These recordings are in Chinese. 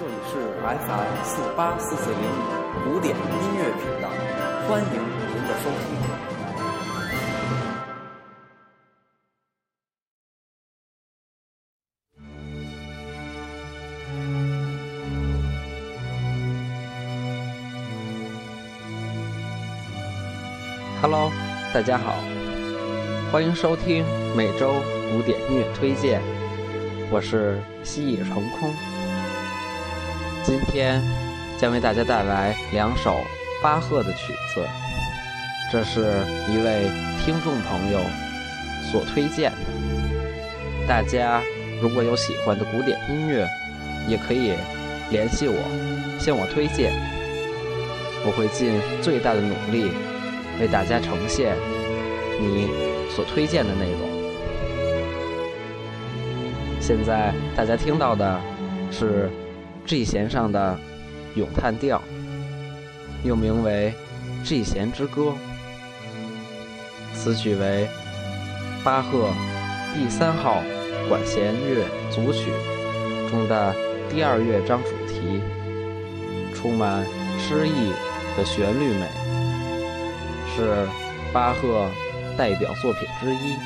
这里是 FM 四八四四零五古典音乐频道，欢迎您的收听。Hello，大家好，欢迎收听每周古典音乐推荐，我是西野成空。今天将为大家带来两首巴赫的曲子，这是一位听众朋友所推荐的。大家如果有喜欢的古典音乐，也可以联系我，向我推荐，我会尽最大的努力。为大家呈现你所推荐的内容。现在大家听到的是 G 弦上的咏叹调，又名为 G 弦之歌。此曲为巴赫第三号管弦乐组曲中的第二乐章主题，充满诗意的旋律美。是巴赫代表作品之一。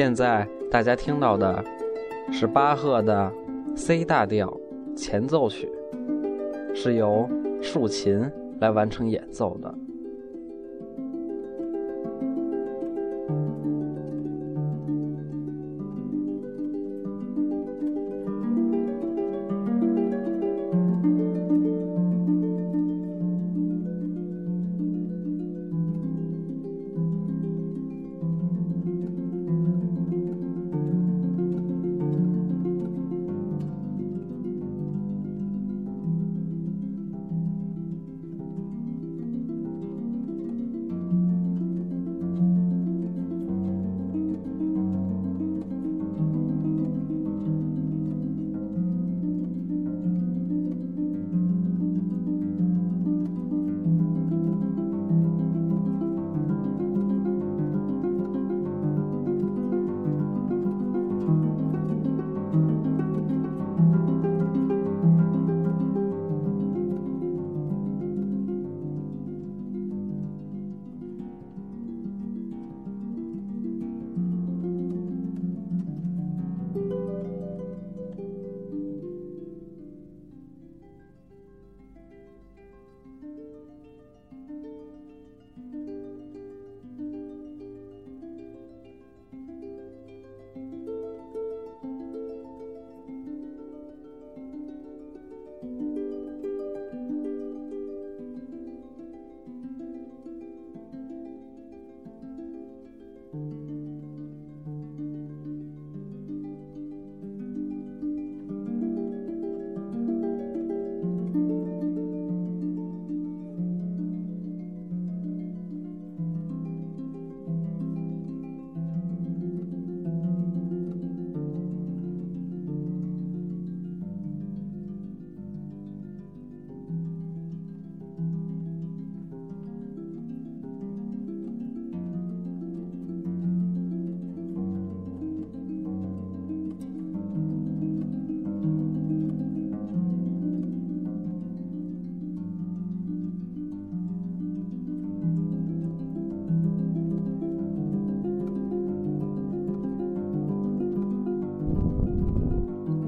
现在大家听到的是巴赫的 C 大调前奏曲，是由竖琴来完成演奏的。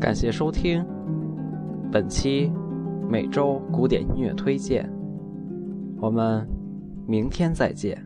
感谢收听本期每周古典音乐推荐，我们明天再见。